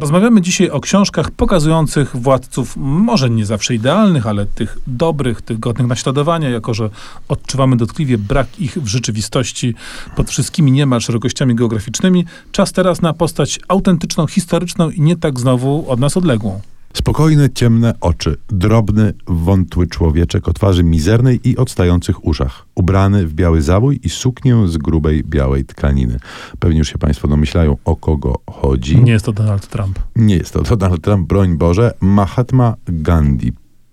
Rozmawiamy dzisiaj o książkach pokazujących władców, może nie zawsze idealnych, ale tych dobrych, tych godnych naśladowania, jako że odczuwamy dotkliwie brak ich w rzeczywistości pod wszystkimi niemal szerokościami geograficznymi. Czas teraz na postać autentyczną, historyczną i nie tak znowu od nas odległą. Spokojne, ciemne oczy, drobny, wątły człowieczek o twarzy mizernej i odstających uszach, ubrany w biały zabój i suknię z grubej białej tkaniny. Pewnie już się Państwo domyślają, o kogo chodzi. Nie jest to Donald Trump. Nie jest to Donald Trump, broń Boże. Mahatma Gandhi,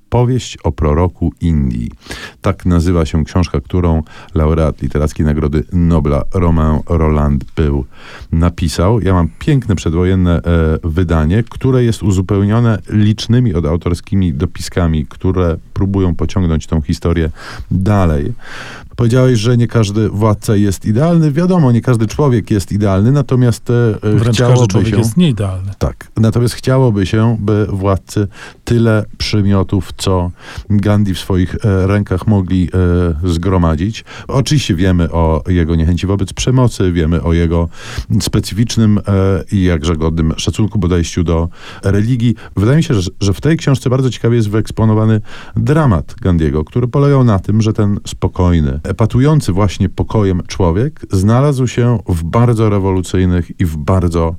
Powieść o proroku Indii. Tak nazywa się książka, którą laureat literackiej Nagrody Nobla Romain Roland był napisał. Ja mam piękne przedwojenne e, wydanie, które jest uzupełnione licznymi odautorskimi dopiskami, które próbują pociągnąć tą historię dalej. Powiedziałeś, że nie każdy władca jest idealny. Wiadomo, nie każdy człowiek jest idealny, natomiast e, Wręcz chciałoby każdy człowiek się... jest nieidealny. Tak. Natomiast chciałoby się, by władcy tyle przymiotów, co Gandhi w swoich e, rękach mogli e, zgromadzić. Oczywiście wiemy o jego niechęci wobec przemocy, wiemy o jego specyficznym i jakże godnym szacunku podejściu do religii. Wydaje mi się, że, że w tej książce bardzo ciekawie jest wyeksponowany dramat Gandiego, który polegał na tym, że ten spokojny, epatujący właśnie pokojem człowiek znalazł się w bardzo rewolucyjnych i w bardzo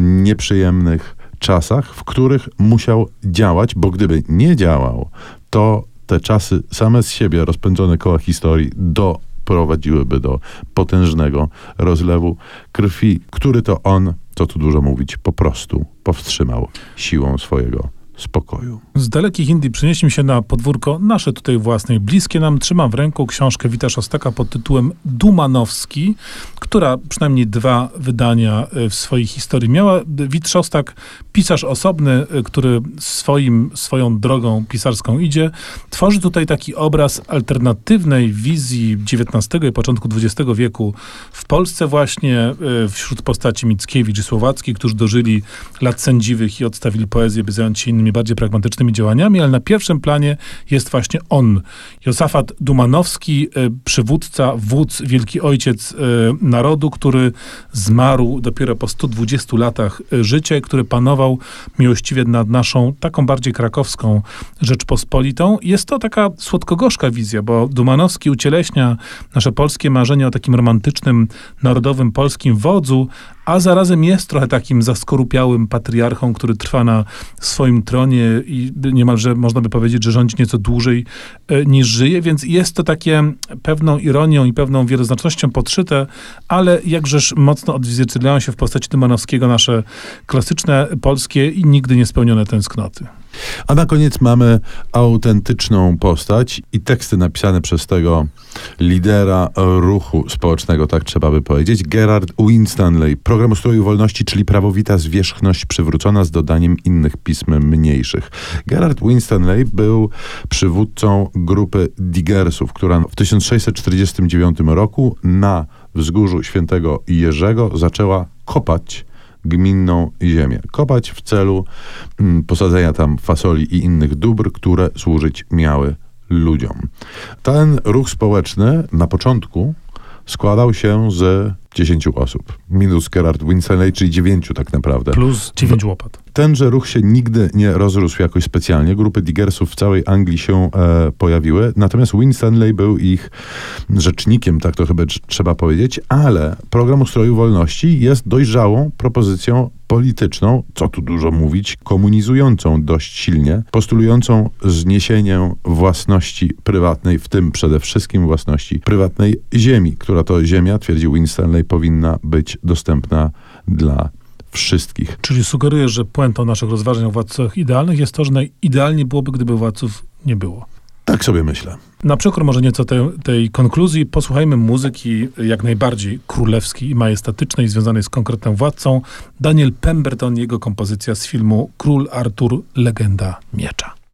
nieprzyjemnych czasach, w których musiał działać, bo gdyby nie działał, to te czasy same z siebie, rozpędzone koła historii, doprowadziłyby do potężnego rozlewu krwi, który to on, co tu dużo mówić, po prostu powstrzymał siłą swojego spokoju. Z dalekich Indii przenieśmy się na podwórko nasze tutaj własne, bliskie nam. Trzymam w ręku książkę Wita Szostaka pod tytułem Dumanowski, która przynajmniej dwa wydania e, w swojej historii miała. Wit Szostak, pisarz osobny, e, który swoim, swoją drogą pisarską idzie, tworzy tutaj taki obraz alternatywnej wizji XIX i początku XX wieku w Polsce właśnie e, wśród postaci Mickiewicz i Słowacki, którzy dożyli lat sędziwych i odstawili poezję, by zająć się innymi bardziej pragmatycznymi działaniami, ale na pierwszym planie jest właśnie on. Josafat Dumanowski, e, przywódca, wódz, wielki ojciec e, narodu, który zmarł dopiero po 120 latach e, życia który panował miłościwie nad naszą, taką bardziej krakowską Rzeczpospolitą. Jest to taka słodko-gorzka wizja, bo Dumanowski ucieleśnia nasze polskie marzenie o takim romantycznym, narodowym polskim wodzu, a zarazem jest trochę takim zaskorupiałym patriarchą, który trwa na swoim tronie i niemalże można by powiedzieć, że rządzi nieco dłużej e, niż żyje, więc jest to takie pewną ironią i pewną wieloznacznością podszyte, ale jakżeż mocno odzwierciedlają się w postaci Tymanowskiego nasze klasyczne polskie i nigdy niespełnione tęsknoty. A na koniec mamy autentyczną postać i teksty napisane przez tego lidera ruchu społecznego, tak trzeba by powiedzieć. Gerard Winstanley, Program Ustroju Wolności, czyli prawowita zwierzchność przywrócona z dodaniem innych pism mniejszych. Gerard Winstanley był przywódcą grupy Diggersów, która w 1649 roku na wzgórzu świętego Jerzego zaczęła kopać gminną ziemię. Kopać w celu mm, posadzenia tam fasoli i innych dóbr, które służyć miały ludziom. Ten ruch społeczny na początku składał się z 10 osób. Minus Gerard Winstanley, czyli 9 tak naprawdę. Plus 9 łopat. Tenże ruch się nigdy nie rozrósł jakoś specjalnie. Grupy diggersów w całej Anglii się e, pojawiły, natomiast Winstanley był ich rzecznikiem, tak to chyba trzeba powiedzieć, ale program ustroju wolności jest dojrzałą propozycją polityczną, co tu dużo mówić, komunizującą dość silnie, postulującą zniesienie własności prywatnej, w tym przede wszystkim własności prywatnej ziemi, która to ziemia, twierdził Winstanley, powinna być dostępna dla wszystkich. Czyli sugerujesz, że puentą naszych rozważań o władcach idealnych jest to, że najidealniej byłoby, gdyby władców nie było. Tak sobie myślę. Na przykład może nieco te, tej konkluzji posłuchajmy muzyki jak najbardziej królewskiej i majestatycznej, związanej z konkretnym władcą. Daniel Pemberton, jego kompozycja z filmu Król Artur, legenda miecza.